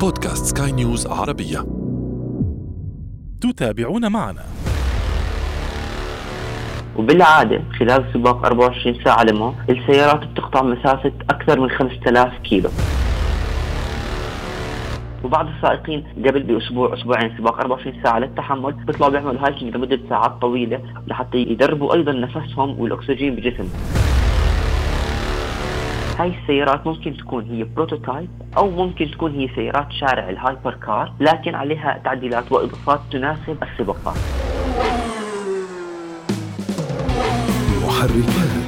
بودكاست سكاي نيوز عربية. تتابعون معنا. وبالعادة خلال سباق 24 ساعة لومو السيارات بتقطع مسافة أكثر من 5000 كيلو. وبعض السائقين قبل بأسبوع أسبوعين سباق 24 ساعة للتحمل بيطلعوا بيعملوا hiking لمدة ساعات طويلة لحتى يدربوا أيضا نفسهم والأكسجين بجسمهم. هاي السيارات ممكن تكون هي prototype أو ممكن تكون هي سيارات شارع ال hypercar لكن عليها تعديلات وإضافات تناسب السباقات. محركات.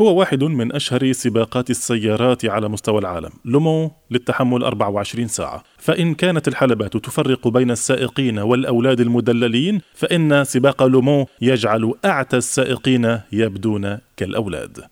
هو واحد من أشهر سباقات السيارات على مستوى العالم لومو للتحمل 24 ساعة. فإن كانت الحلبات تفرق بين السائقين والأولاد المدللين فإن سباق لومو يجعل أعتى السائقين يبدون كالأولاد.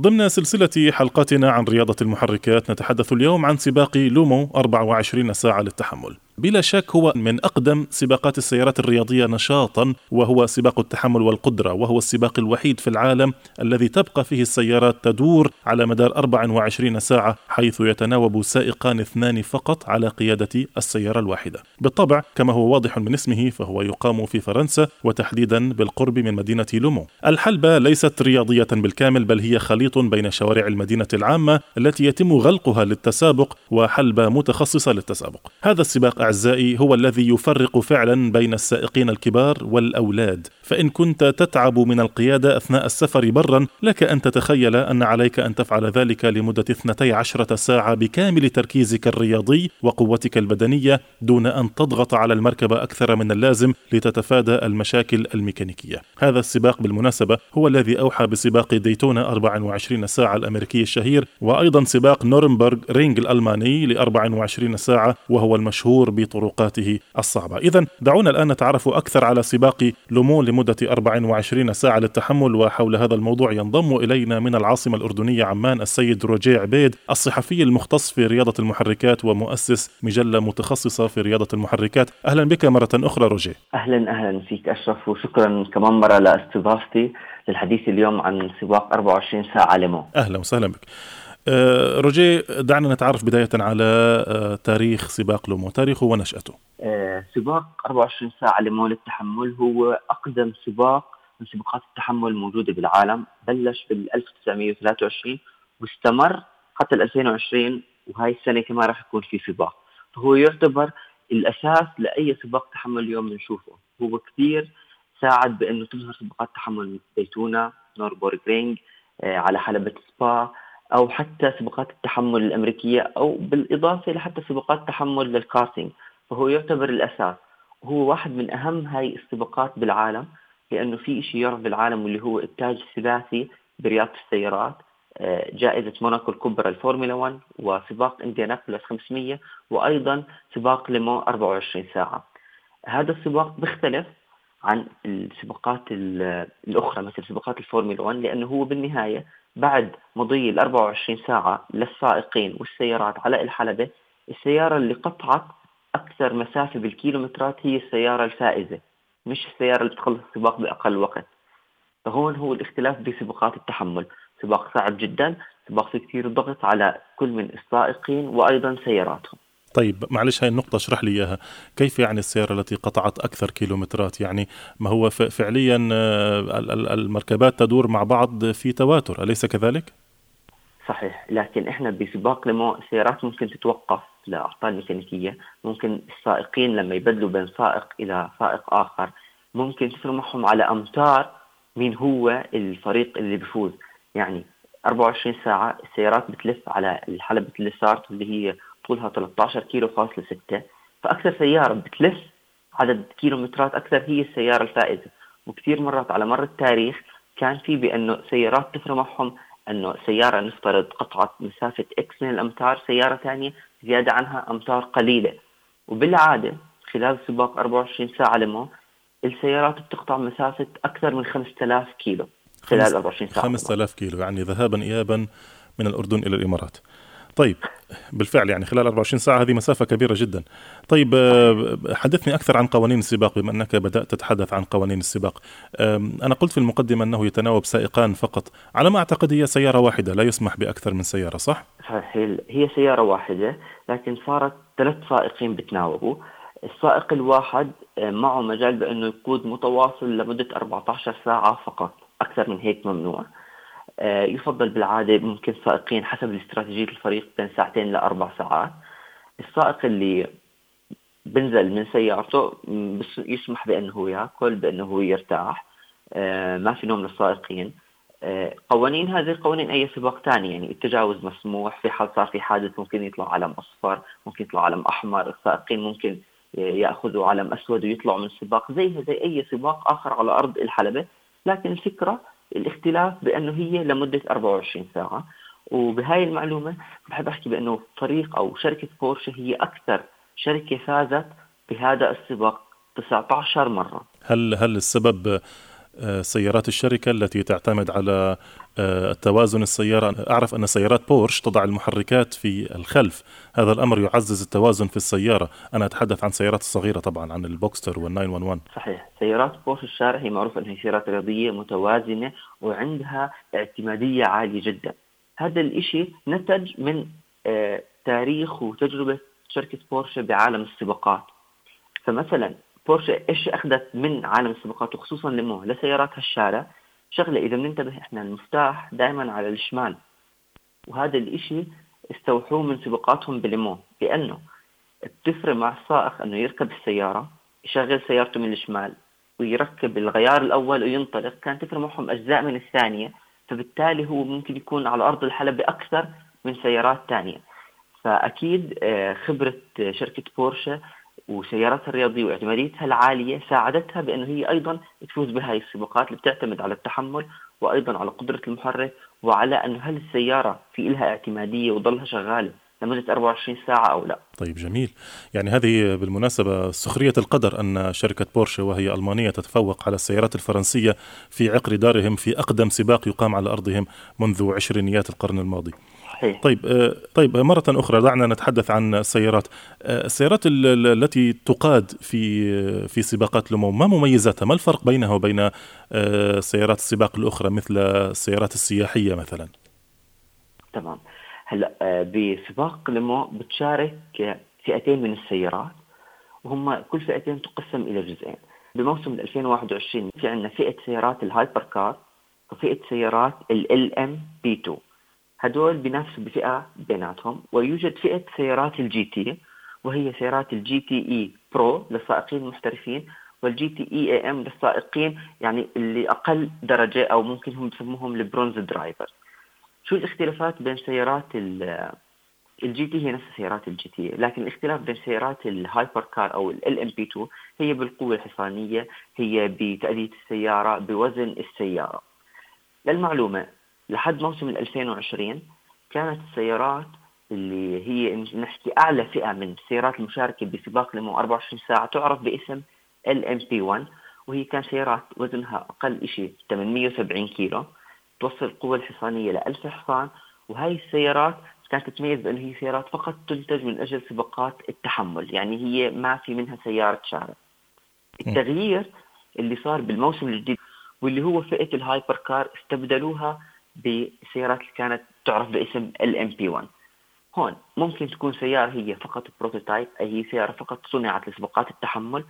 ضمن سلسلة حلقاتنا عن رياضة المحركات نتحدث اليوم عن سباق لومو 24 ساعة للتحمل. بلا شك هو من أقدم سباقات السيارات الرياضية نشاطا وهو سباق التحمل والقدرة وهو السباق الوحيد في العالم الذي تبقى فيه السيارات تدور على مدار 24 ساعة حيث يتناوب سائقان اثنان فقط على قيادة السيارة الواحدة. بالطبع كما هو واضح من اسمه فهو يقام في فرنسا وتحديدا بالقرب من مدينة لومو. الحلبة ليست رياضية بالكامل بل هي خليط بين شوارع المدينة العامة التي يتم غلقها للتسابق وحلبة متخصصة للتسابق. هذا السباق أعزائي هو الذي يفرق فعلا بين السائقين الكبار والأولاد. فإن كنت تتعب من القيادة أثناء السفر برا لك أن تتخيل أن عليك أن تفعل ذلك لمدة 12 ساعة بكامل تركيزك الرياضي وقوتك البدنية دون أن تضغط على المركبة أكثر من اللازم لتتفادى المشاكل الميكانيكية. هذا السباق بالمناسبة هو الذي أوحى بسباق ديتونا 24 ساعة الأمريكي الشهير وأيضا سباق نورنبرغ رينج الألماني ل 24 ساعة وهو المشهور بطرقاته الصعبة. إذا دعونا الآن نتعرف أكثر على سباق لومو لمدة 24 ساعة للتحمل وحول هذا الموضوع ينضم إلينا من العاصمة الأردنية عمان السيد روجيه عبيد الصحفي المختص في رياضة المحركات ومؤسس مجلة متخصصة في رياضة المحركات. أهلا بك مرة أخرى روجيه أهلا أهلا فيك أشرف وشكرا كمان مرة لأستضافتي للحديث اليوم عن سباق 24 ساعة لمو أهلا وسهلا بك. روجيه دعنا نتعرف بداية على آه، تاريخ سباق لومو. تاريخه ونشأته. آه، سباق 24 ساعة لمول التحمل. هو أقدم سباق من سباقات التحمل الموجودة بالعالم. بلش بال 1923 واستمر حتى ال 2020 وهي السنة كمان راح يكون في سباق. فهو يعتبر الأساس لأي سباق تحمل اليوم بنشوفه. هو كثير ساعد بأنه تظهر سباقات تحمل بنوربورغ رينج على حلبة سبا. أو حتى سباقات التحمل الأمريكية أو بالإضافة لحتى سباقات تحمل للكارتينج فهو يعتبر الأساس. وهو واحد من أهم هاي السباقات بالعالم لأنه في شيء يعرف بالعالم واللي هو التاج الثلاثي برياضة السيارات آه، جائزة موناكو الكبرى الفورمولا 1 وسباق انديانابوليس 500 وأيضا سباق لومو 24 ساعة. هذا السباق بيختلف عن السباقات الأخرى مثل سباقات الفورمولا 1 لأنه هو بالنهاية بعد مضي ال 24 ساعة للسائقين والسيارات على الحلبة السيارة اللي قطعت أكثر مسافة بالكيلومترات هي السيارة الفائزة مش السيارة اللي تخلص السباق بأقل وقت. فهون هو الاختلاف بسباقات التحمل. سباق صعب جدا سباق فيه كثير ضغط على كل من السائقين وأيضا سياراتهم. طيب معلش هاي النقطة اشرح لي إياها. كيف يعني السيارة التي قطعت أكثر كيلومترات؟ يعني ما هو فعليا آه، المركبات تدور مع بعض في تواتر أليس كذلك؟ صحيح لكن إحنا بسباق لمو السيارات ممكن تتوقف. لاعطال ميكانيكية. ممكن السائقين لما يبدلوا بين سائق إلى سائق آخر ممكن تصير معهم على أمتار مين هو الفريق اللي بيفوز يعني 24 ساعة السيارات بتلف على الحلبة لاسارت اللي هي طولها 13 كيلو فاصلة 6 فأكثر سيارة بتلف عدد كيلومترات أكثر هي السيارة الفائزة. وكثير مرات على مر التاريخ كان في بأنه سيارات تفرق معهم أنه سيارة نفترض قطعت مسافة X من الأمتار سيارة ثانية زيادة عنها أمتار قليلة. وبالعادة خلال سباق 24 ساعة لمو السيارات بتقطع مسافة أكثر من 5000 كيلو خلال 24 ساعة. 5000 كيلو يعني ذهابا ايابا من الأردن إلى الإمارات. طيب بالفعل يعني خلال 24 ساعة هذه مسافة كبيرة جدا. طيب آه، حدثني أكثر عن قوانين السباق بما أنك بدأت تتحدث عن قوانين السباق. أنا قلت في المقدمة أنه يتناوب سائقان فقط. على ما أعتقد هي سيارة واحدة لا يسمح بأكثر من سيارة صح؟ صحيح هي سيارة واحدة لكن صارت ثلاث سائقين بتناوبوا. السائق الواحد آه، معه مجال بأنه يقود متواصل لمدة 14 ساعة فقط أكثر من هيك ممنوع. يفضل بالعادة ممكن سائقين حسب استراتيجية الفريق بين ساعتين لأربع ساعات. السائق اللي بنزل من سيارته يسمح بأنه هو يأكل بأنه هو يرتاح آه، ما في نوم للسائقين. آه، قوانين هذه قوانين أي سباق ثاني يعني التجاوز مسموح في حال صار في حادث ممكن يطلع علم أصفر ممكن يطلع علم أحمر السائقين ممكن يأخذوا علم أسود ويطلعوا من السباق زيها زي أي سباق آخر على أرض الحلبة. لكن الفكرة الاختلاف بأنه هي لمدة 24 ساعة. وبهاي المعلومة بحب أحكي بأنه فريق أو شركة بورشة هي أكثر شركة فازت بهذا السباق 19 مرة. هل هل السبب سيارات الشركة التي تعتمد على آه، التوازن السيارة. أعرف أن سيارات بورش تضع المحركات في الخلف. هذا الأمر يعزز التوازن في السيارة. أنا أتحدث عن سيارات الصغيرة طبعا عن البوكستر وال911 صحيح. سيارات بورش الشارع هي معروفة أنها سيارات رياضية متوازنة وعندها اعتمادية عالية جدا. هذا الإشي نتج من آه، تاريخ وتجربة شركة بورشة بعالم السباقات. فمثلا بورشة إيش أخذت من عالم السباقات وخصوصا لمو لسيارات هالشارع؟ شغلة إذا بننتبه إحنا المفتاح دائما على الشمال. وهذا الإشي استوحوه من سباقاتهم بليمو لأنه بتفرق مع السائق إنه يركب السيارة يشغل سيارته من الشمال ويركب الغيار الأول وينطلق. كانت تفرق معهم أجزاء من الثانية فبالتالي هو ممكن يكون على أرض الحلبة أكثر من سيارات ثانية. فأكيد آه، خبرة شركة بورشة وسياراتها الرياضية واعتماديتها العالية ساعدتها بأنه هي أيضا تفوز بهاي السباقات اللي بتعتمد على التحمل وأيضا على قدرة المحرك وعلى أنه هل السيارة في لها اعتمادية وضلها شغالة لمدة 24 ساعة أو لا. طيب جميل. يعني هذه بالمناسبة سخرية القدر أن شركة بورشة وهي ألمانية تتفوق على السيارات الفرنسية في عقر دارهم في أقدم سباق يقام على أرضهم منذ عشرينيات القرن الماضي. صحيح. طيب آه، طيب مرة أخرى دعنا نتحدث عن السيارات. آه، السيارات التي تقاد في في سباقات لومو ما مميزاتها؟ ما الفرق بينها وبين آه، سيارات السباق الأخرى مثل السيارات السياحية مثلا؟ تمام. هلأ بسباق لومو بتشارك فئتين من السيارات وهم كل فئتين تقسم إلى جزئين. بموسم 2021 في عندنا فئة سيارات ال hypercar وفئة سيارات ال LMP2 هدول بنفس بفئة بيناتهم ويوجد فئة سيارات ال GT وهي سيارات ال GTE Pro للسائقين المحترفين وال GTE Am للسائقين يعني اللي أقل درجة أو ممكن هم بسموهم ال bronze driver شو الاختلافات بين سيارات ال GT هي نفس سيارات ال GT لكن الاختلاف بين سيارات ال hypercar أو ال LMP2 هي بالقوة الحصانية هي بتأدية السيارة بوزن السيارة. للمعلومة لحد موسم 2020 كانت السيارات اللي هي نحكي أعلى فئة من السيارات المشاركة بسباق لمو 24 ساعة تعرف باسم ال إم بي 1 وهي كان سيارات وزنها أقل شيء 870 كيلو توصل القوة الحصانية ل 1000 حصان وهي السيارات كانت تتميز بأنه هي سيارات فقط تنتج من أجل سباقات التحمل يعني هي ما في منها سيارة شارع. التغيير اللي صار بالموسم الجديد واللي هو فئة ال hypercar استبدلوها بسيارات اللي كانت تعرف باسم ال LMP1 هون ممكن تكون سيارة هي فقط prototype أي هي سيارة فقط صنعت لسباقات التحمل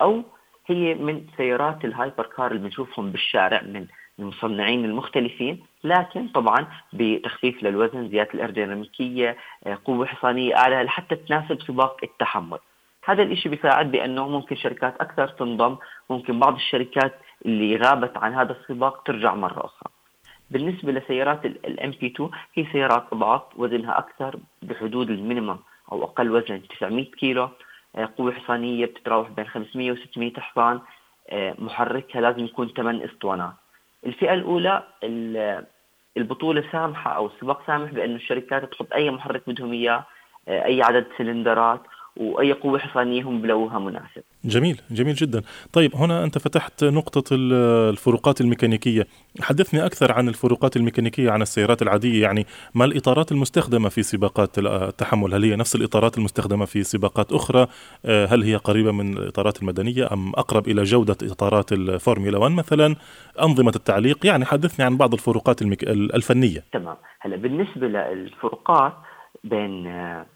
أو هي من سيارات ال hypercar اللي بنشوفهم بالشارع من المصنعين المختلفين. لكن طبعا بتخفيف للوزن زيادة الأيروديناميكية آه، قوة حصانية أعلى لحتى تناسب سباق التحمل. هذا الإشي بيساعد بأنه ممكن شركات أكثر تنضم ممكن بعض الشركات اللي غابت عن هذا السباق ترجع مرة أخرى. بالنسبة لسيارات ال LMP2 هي سيارات اضعف وزنها أكثر بحدود ال minimum أو أقل وزن 900 كيلو. آه، قوة حصانية بتتراوح بين 500 و 600 حصان. آه، محركها لازم يكون 8 اسطوانات الفئة الأولى البطولة سامحة أو السباق سامح بأنه الشركات تحط أي محرك بدهم إياه آه، أي عدد سلندرات. واي قوه حصانيه هم بلاقوها مناسب. جميل جميل جدا. طيب هنا أنت فتحت نقطة الفروقات الميكانيكية، حدثني أكثر عن الفروقات الميكانيكية عن السيارات العادية يعني ما الإطارات المستخدمة في سباقات التحمل؟ هل هي نفس الإطارات المستخدمة في سباقات أخرى؟ آه، هل هي قريبة من الإطارات المدنية أم أقرب إلى جودة إطارات الفورمولا 1 مثلا؟ أنظمة التعليق يعني حدثني عن بعض الفروقات الميك... الفنية. تمام، هلا بالنسبة للفروقات بين آه،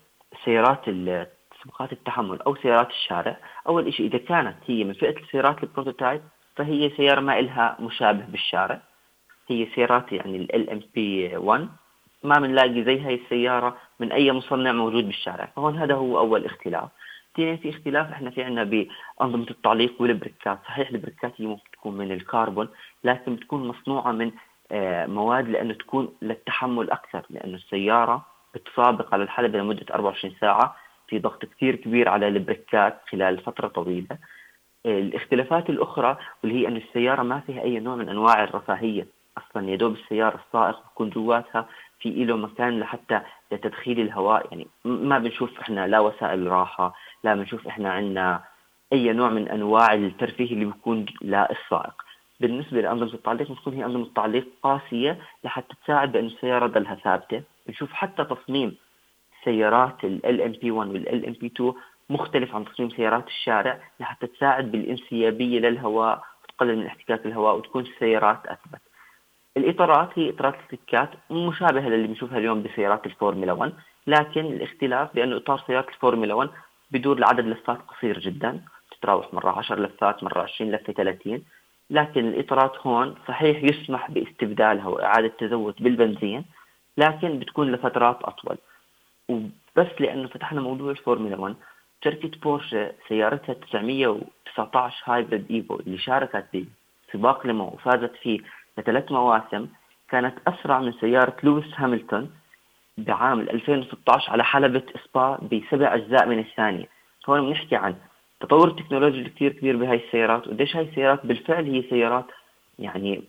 سيارات سباقات التحمل أو سيارات الشارع. أول شيء إذا كانت هي من فئة السيارات ال prototype فهي سيارة ما لها مشابه بالشارع. هي سيارات يعني ال LMP 1 ما بنلاقي زي هاي السيارة من أي مصنع موجود بالشارع. فهون هذا هو أول اختلاف. اثنين في اختلاف إحنا في عندنا بأنظمة التعليق والبريكات صحيح البريكات هي ممكن تكون من الكربون لكن بتكون مصنوعة من آه، مواد لأنه تكون للتحمل أكثر لأنه السيارة بتسابق على الحلبة لمدة 24 ساعة. في ضغط كثير كبير على البريكات خلال فترة طويلة. الاختلافات الأخرى واللي هي أن السيارة ما فيها أي نوع من أنواع الرفاهية. أصلا يا دوب السيارة السائق بكون جواتها في له مكان لحتى لتدخيل الهواء. يعني ما بنشوف إحنا لا وسائل راحة لا بنشوف إحنا عندنا أي نوع من أنواع الترفيه اللي بيكون للسائق بالنسبة لأنظمة التعليق بتكون هي أنظمة تعليق قاسية لحتى تساعد بأن السيارة ضلها ثابتة. بنشوف حتى تصميم سيارات ال LMP1 وال LMP2 مختلف عن تصميم سيارات الشارع لحتى تساعد بالانسيابية للهواء وتقلل من احتكاك الهواء وتكون السيارات أثبت. الإطارات هي إطارات السكات مشابهة للي بنشوفها اليوم بسيارات الفورمولا 1 لكن الاختلاف بأنه إطار سيارة الفورمولا 1 بدور لعدد لفات قصير جدا تتراوح مرة 10 لفات مرة 20 لفة 30 لكن الإطارات هون صحيح يسمح باستبدالها وإعادة تزود بالبنزين لكن بتكون لفترات أطول. وبس لأنه فتحنا موضوع الفورمولا 1 شركة بورشة سيارتها 919 Hybrid Evo اللي شاركت بسباق لومان وفازت فيه لثلاث مواسم كانت أسرع من سيارة لويس هاملتون بعام 2016 على حلبة سبا بسبع أجزاء من الثانية. هون بنحكي عن تطور التكنولوجي كثير كبير بهاي السيارات وقديش هاي السيارات بالفعل هي سيارات يعني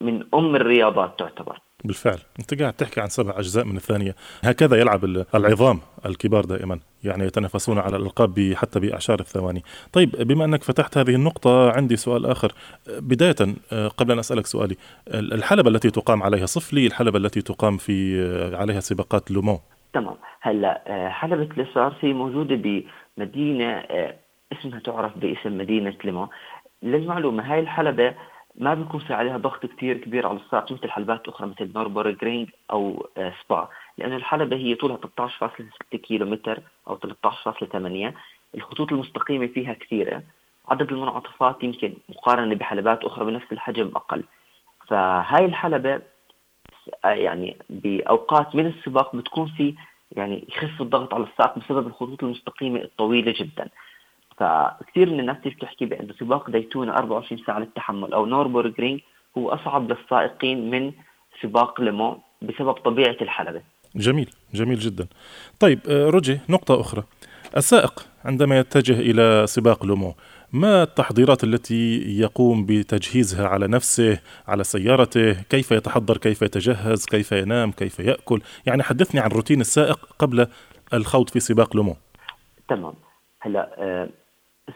من أم الرياضات تعتبر. بالفعل. انت قاعد تحكي عن سبع أجزاء من الثانية. هكذا يلعب العظام الكبار دائما يعني يتنافسون على الألقاب حتى بأعشار الثواني. طيب بما أنك فتحت هذه النقطة عندي سؤال آخر. بداية قبل أن أسألك سؤالي الحلبة التي تقام عليها صف لي الحلبة التي تقام في عليها سباقات لومان. تمام. هلا حلبة لا سارت موجودة بمدينة اسمها تعرف باسم مدينة لومان للمعلومة هاي الحلبة ما بيكون في عليها ضغط كثير كبير على السائق مثل حلبات أخرى مثل نوربورغرينغ أو آه، سبا. لأنه الحلبة هي طولها 13.6 كيلو متر أو 13.8 الخطوط المستقيمة فيها كثيره عدد المنعطفات يمكن مقارنة بحلبات أخرى بنفس الحجم أقل. فهاي الحلبة آه، يعني بأوقات من السباق بتكون في يعني يخف الضغط على السائق بسبب الخطوط المستقيمة الطويلة جدا. فكثير من الناس بتحكي بأنه سباق ديتونا 24 ساعة للتحمل أو نوربورغ رينج هو أصعب للسائقين من سباق ليمون بسبب طبيعة الحلبة. جميل جميل جدا. طيب آه، رجي نقطة أخرى. السائق عندما يتجه إلى سباق لومو ما التحضيرات التي يقوم بتجهيزها على نفسه على سيارته؟ كيف يتحضر؟ كيف يتجهز؟ كيف ينام؟ كيف يأكل؟ يعني حدثني عن روتين السائق قبل الخوض في سباق لومو تمام. هلا آه،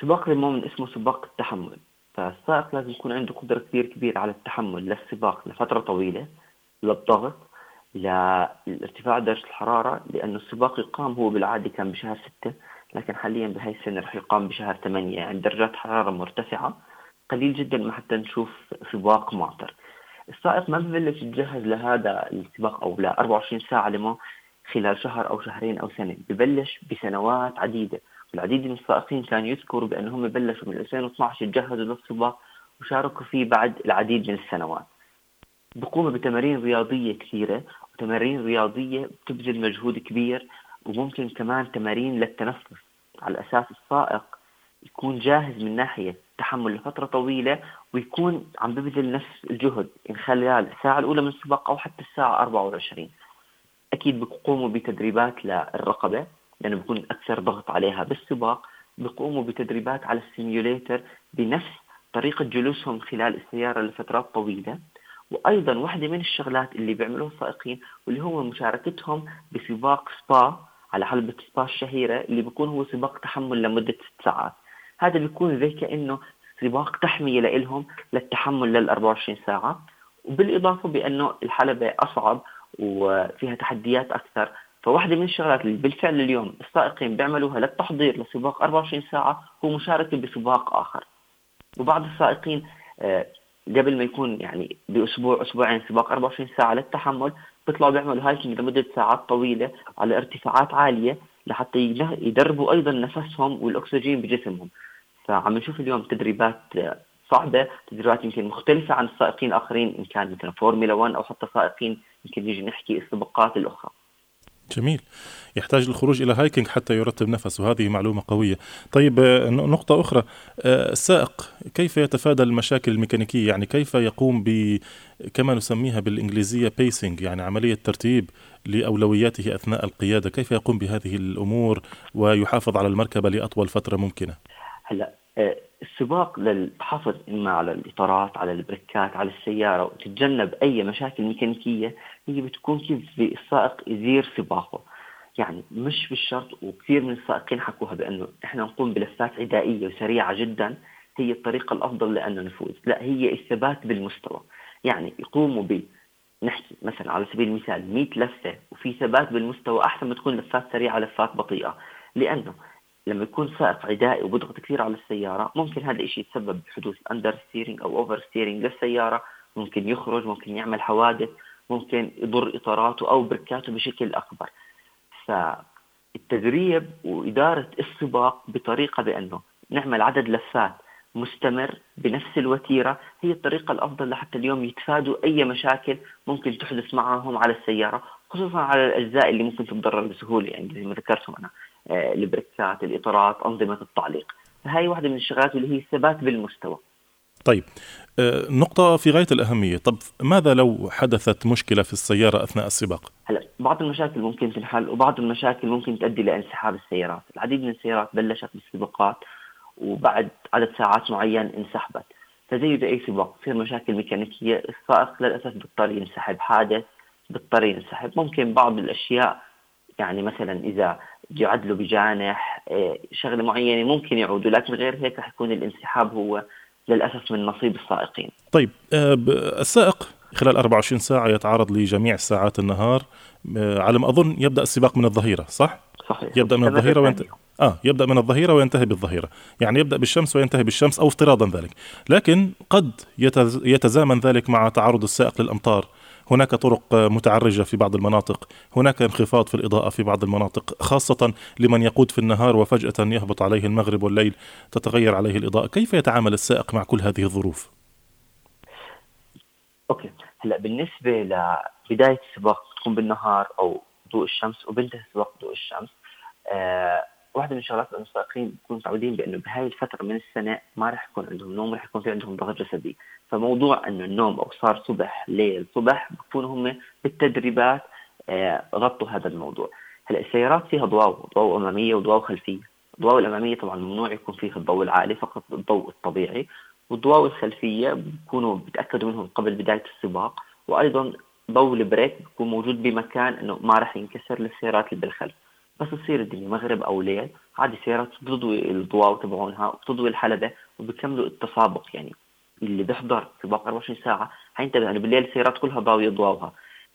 سباق من اسمه سباق التحمل. فالسائق لازم يكون عنده قدرة كثير كبيرة على التحمل للسباق لفترة طويلة للضغط لارتفاع درجة الحرارة لأنه السباق يقام هو بالعادة كان بشهر ستة لكن حاليا بهاي السنة رح يقام بشهر ثمانية. يعني درجات حرارة مرتفعة قليل جدا ما حتى نشوف سباق معطر السائق ما ببلش يتجهز لهذا السباق أو ل 24 ساعة لما خلال شهر أو شهرين أو سنة. ببلش بسنوات عديدة. العديد من السائقين كانوا يذكروا بأنهم بلشوا من 2012 يتجهزوا للسباق وشاركوا فيه بعد العديد من السنوات. بقوموا بتمارين رياضية كثيرة وتمارين رياضية بتبذل مجهود كبير وممكن كمان تمارين للتنفس. على أساس السائق يكون جاهز من ناحية تحمل لفترة طويلة ويكون عم ببذل نفس الجهد من خلال الساعة الأولى من السباق أو حتى الساعة 24 أكيد بقوموا بتدريبات للرقبة يعني بيكون أكثر ضغط عليها بالسباق بيقوموا بتدريبات على السيميوليتر بنفس طريقة جلوسهم خلال السيارة لفترات طويلة. وأيضا واحدة من الشغلات اللي بيعملوها السائقين واللي هو مشاركتهم بسباق سبا على حلبة سبا الشهيرة اللي بيكون هو سباق تحمل لمدة ست ساعات. هذا بيكون زي كأنه سباق تحمية لإلهم للتحمل لل 24 ساعة. وبالإضافة بأنه الحلبة أصعب وفيها تحديات أكثر فواحدة من الشغلات اللي بالفعل اليوم السائقين بيعملوها للتحضير لسباق 24 ساعة هو مشاركة بسباق آخر. وبعض السائقين آه، قبل ما يكون يعني بأسبوع أسبوعين سباق 24 ساعة للتحمل بيطلعوا بيعملوا hiking لمدة ساعات طويلة على ارتفاعات عالية لحتى يدربوا أيضا نفسهم والأكسجين بجسمهم. فعم نشوف اليوم تدريبات صعبة تدريبات يمكن مختلفة عن السائقين الآخرين إن كان مثلا فورمولا 1 أو حتى سائقين يمكن نيجي نحكي السباقات الأخرى. جميل. يحتاج للخروج إلى hiking حتى يرتب نفسه. هذه معلومة قوية. طيب آه، نقطة أخرى. آه، السائق كيف يتفادى المشاكل الميكانيكية؟ يعني كيف يقوم ب كما نسميها بالإنجليزية pacing يعني عملية ترتيب لأولوياته أثناء القيادة. كيف يقوم بهذه الأمور ويحافظ على المركبة لأطول فترة ممكنة؟ هلا آه، السباق للحفظ إما على الإطارات على البريكات على السيارة وتتجنب أي مشاكل ميكانيكية هي بتكون كيف السائق يدير سباقه. يعني مش بالشرط وكثير من السائقين حكوها بأنه إحنا نقوم بلفات عدائية وسريعة جدا هي الطريقة الأفضل لأنه نفوز، لا هي الثبات بالمستوى، يعني يقوموا ب نحكي مثلا على سبيل المثال 100 لفة وفي ثبات بالمستوى أحسن ما تكون لفات سريعة لفات بطيئة، لأنه لما يكون سائق عدائي وبضغط كثير على السيارة ممكن هذا الشيء يتسبب بحدوث understeering أو oversteering للسيارة ممكن يخرج ممكن يعمل حوادث ممكن يضر إطاراته أو بركاته بشكل أكبر. فالتدريب وإدارة السباق بطريقة بأنه نعمل عدد لفات مستمر بنفس الوتيرة هي الطريقة الأفضل لحتى اليوم يتفادوا أي مشاكل ممكن تحدث معهم على السيارة خصوصا على الأجزاء اللي ممكن تتضرر بسهولة يعني زي ما ذكرتهم أنا. آه، البريكات الاطارات أنظمة التعليق. فهي واحدة من الشغلات اللي هي الثبات بالمستوى. طيب آه، نقطة في غاية الأهمية. طب ماذا لو حدثت مشكلة في السيارة أثناء السباق؟ هلا بعض المشاكل ممكن تنحل وبعض المشاكل ممكن تؤدي لانسحاب السيارات. العديد من السيارات بلشت بالسباقات وبعد عدد ساعات معين انسحبت. فزي بأي سباق تصير مشاكل ميكانيكية السائق للأسف بيضطر ينسحب حادث بيضطر ينسحب. ممكن بعض الأشياء يعني مثلا إذا يعدلوا بجانح آه، شغلة معينة ممكن يعودوا لكن غير هيك رح يكون الانسحاب هو للأسف من نصيب السائقين. طيب آه، السائق خلال 24 ساعة يتعرض لجميع ساعات النهار آه، على ما أظن يبدأ السباق من الظهيرة صح؟ صحيح. يبدأ من الظهيرة وينتهي آه يبدأ من الظهيرة وينتهي بالظهيرة، يعني يبدأ بالشمس وينتهي بالشمس أو افتراضا ذلك، لكن قد يتزامن ذلك مع تعرض السائق للأمطار. هناك طرق متعرجة في بعض المناطق هناك انخفاض في الإضاءة في بعض المناطق خاصة لمن يقود في النهار وفجأة يهبط عليه المغرب والليل تتغير عليه الإضاءة كيف يتعامل السائق مع كل هذه الظروف؟ أوكي هلا بالنسبة لبداية السباق تكون بالنهار أو ضوء الشمس وبنتهي السباق ضوء الشمس آه واحدة من الشغلات المستائقين بيكونوا متعودين بأنه بهاي الفترة من السنة ما راح يكون عندهم نوم راح يكون في عندهم ضغط جسدي. فموضوع إنه النوم أو صار صبح ليل صبح بكونوا هم بالتدريبات آه، غطوا هذا الموضوع. هلأ السيارات فيها ضوء ضوء أمامية وضوء خلفية. الضوء الأمامية طبعا ممنوع يكون فيها الضوء العالي فقط الضوء الطبيعي. والضوء الخلفية بيكونوا بيتأكدوا منهم قبل بداية السباق. وأيضا ضوء البريك بيكون موجود بمكان إنه ما راح ينكسر للسيارات اللي بالخلف. بس تصير الدنيا مغرب أو ليل عادي السيارات بتضوي الضوء تبعونها وبتضوي الحلبة وبكملوا التسابق. يعني اللي بيحضر سباق 24 ساعة حينتبه إنه بالليل السيارات كلها ضاوية ضوءها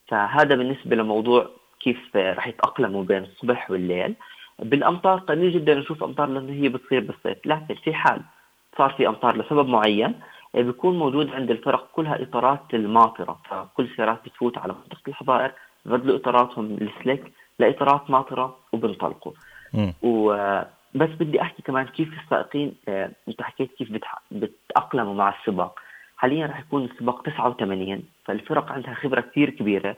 فهذا بالنسبة لموضوع كيف رح يتأقلموا بين الصبح والليل. بالأمطار قليل جدا نشوف أمطار لأنه هي بتصير بالصيف. لكن في حال صار في أمطار لسبب معين بيكون موجود عند الفرق كلها إطارات الماطرة. فكل السيارات بتفوت على منطقة الحظائر ببدلوا إطاراتهم السليك لإطارات ماطرة. وبنطلقوا بس بدي أحكي كمان كيف السائقين آه، أنت حكيت كيف بتأقلموا مع السباق. حاليا رح يكون السباق 89 فالفرق عندها خبرة كثير كبيرة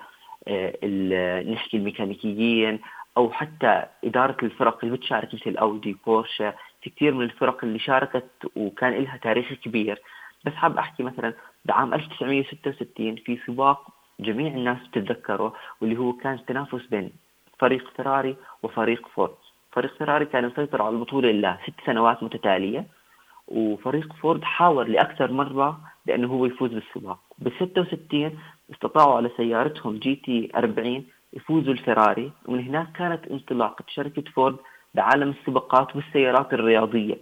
آه، نحكي الميكانيكيين أو حتى إدارة الفرق اللي بتشارك مثل أودي بورشا في كثير من الفرق اللي شاركت وكان لها تاريخ كبير. بس حاب أحكي مثلا بعام 1966 في سباق جميع الناس بتتذكره واللي هو كان تنافس بين فريق فيراري وفريق فورد. فريق فيراري كان يسيطر على البطولة لست سنوات متتالية وفريق فورد حاول لأكثر مرة بانه هو يفوز بالسباق. بال 66 استطاعوا على سيارتهم GT 40 يفوزوا الفراري ومن هناك كانت انطلاقة شركة فورد بعالم السباقات والسيارات الرياضية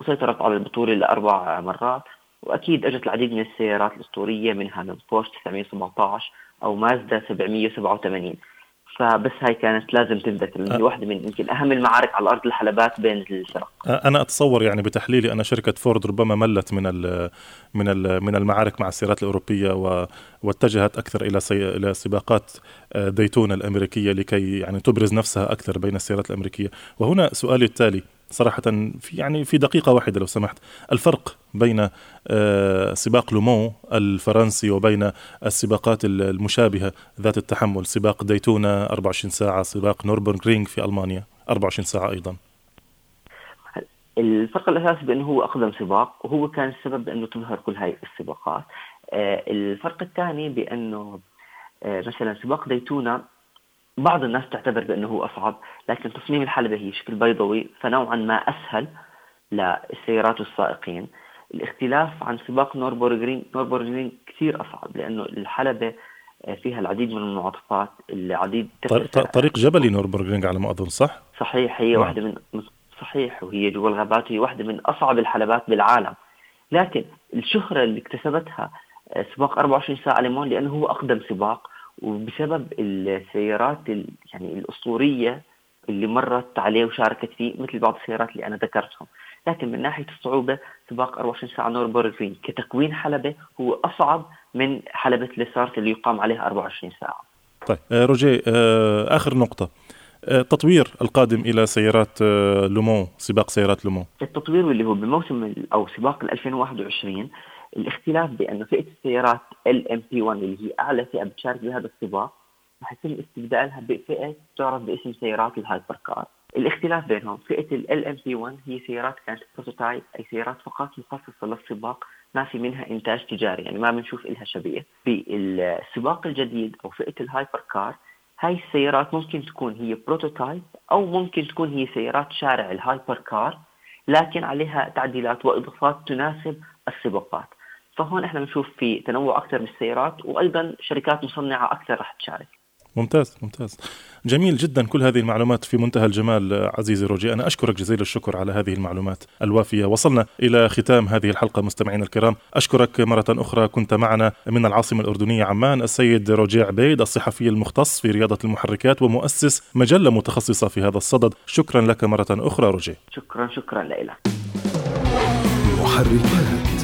وسيطرت على البطولة لاربع مرات وأكيد إجت العديد من السيارات الأسطورية منها من بورش 917 أو مازدا 787 فبس هاي كانت لازم تنذكر هي واحدة من يمكن أهم المعارك على أرض الحلبات بين الفرق. أنا أتصور يعني بتحليلي أن شركة فورد ربما ملت من ال من ال من المعارك مع السيارات الأوروبية واتجهت أكثر إلى سي إلى سباقات آه، ديتونا الأمريكية لكي يعني تبرز نفسها أكثر بين السيارات الأمريكية. وهنا سؤالي التالي. صراحة في يعني في دقيقة واحدة لو سمحت. الفرق بين آه، سباق لومون الفرنسي وبين السباقات المشابهة ذات التحمل. سباق ديتونا 24 ساعة سباق نوربرغرينغ في ألمانيا 24 ساعة أيضا. الفرق الأساسي بأنه هو أقدم سباق وهو كان السبب بأنه تظهر كل هاي السباقات. آه، الفرق الثاني بأنه آه، مثلا سباق ديتونا بعض الناس تعتبر بأنه هو أصعب لكن تصميم الحلبة هي شكل بيضوي فنوعا ما أسهل للسيارات والسائقين الاختلاف عن سباق نوربورغرين نوربورغرين كثير أصعب لأنه الحلبة فيها العديد من المنعطفات العديد طريق جبلي نوربورغرين على ما أظن صح؟ صحيح هي نعم. واحدة من صحيح وهي جوا الغابات هي واحدة من أصعب الحلبات بالعالم لكن الشهرة اللي اكتسبتها سباق 24 ساعة ليمون لأنه هو أقدم سباق وبسبب السيارات يعني الأسطورية اللي مرت عليه وشاركت فيه مثل بعض السيارات اللي أنا ذكرتهم. لكن من ناحية الصعوبة سباق 24 ساعة نوربورغرينغ كتكوين حلبة هو أصعب من حلبة لا سارت اللي يقام عليها 24 ساعة. طيب آه، روجي آه، آخر نقطة. التطوير آه، القادم إلى سيارات لومان سباق سيارات لومان. التطوير اللي هو بموسم أو سباق 2021 الاختلاف بانه فئة السيارات ال LMP 1 اللي هي أعلى فئة بتشارك بهذا السباق رح يتم استبدالها بفئة تعرف باسم سيارات ال hypercar. الاختلاف بينهم فئة ال LMP 1 هي سيارات كانت prototype أي سيارات فقط مخصصة للسباق ما في منها إنتاج تجاري يعني ما بنشوف لها شبيه. بالسباق الجديد أو فئة ال hypercar هاي السيارات ممكن تكون هي prototype أو ممكن تكون هي سيارات شارع ال hypercar لكن عليها تعديلات وإضافات تناسب السباقات. فهون إحنا بنشوف في تنوع أكثر بالسيارات وأيضا شركات مصنعة أكثر رح تشارك. ممتاز ممتاز. جميل جدا كل هذه المعلومات في منتهى الجمال عزيزي روجي. أنا أشكرك جزيل الشكر على هذه المعلومات الوافية. وصلنا إلى ختام هذه الحلقة مستمعينا الكرام. أشكرك مرة أخرى كنت معنا من العاصمة الأردنية عمان السيد روجي عبيد الصحفي المختص في رياضة المحركات ومؤسس مجلة متخصصة في هذا الصدد. شكرا لك مرة أخرى روجي. شكرا شكرا لك. محركات.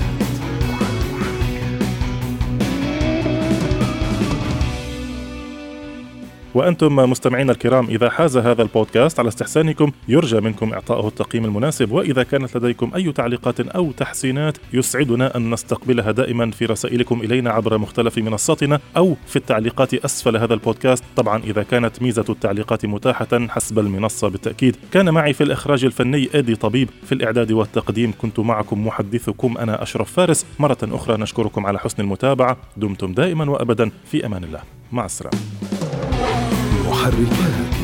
وأنتم مستمعينا الكرام إذا حاز هذا البودكاست على استحسانكم يرجى منكم إعطائه التقييم المناسب وإذا كانت لديكم أي تعليقات أو تحسينات يسعدنا أن نستقبلها دائما في رسائلكم إلينا عبر مختلف منصاتنا أو في التعليقات أسفل هذا البودكاست. طبعا إذا كانت ميزة التعليقات متاحة حسب المنصة بالتأكيد. كان معي في الإخراج الفني أدي طبيب. في الإعداد والتقديم كنت معكم محدثكم أنا أشرف فارس. مرة أخرى نشكركم على حسن المتابعة. دمتم دائما وأبدا. في أمان الله. مع السلامة. محركات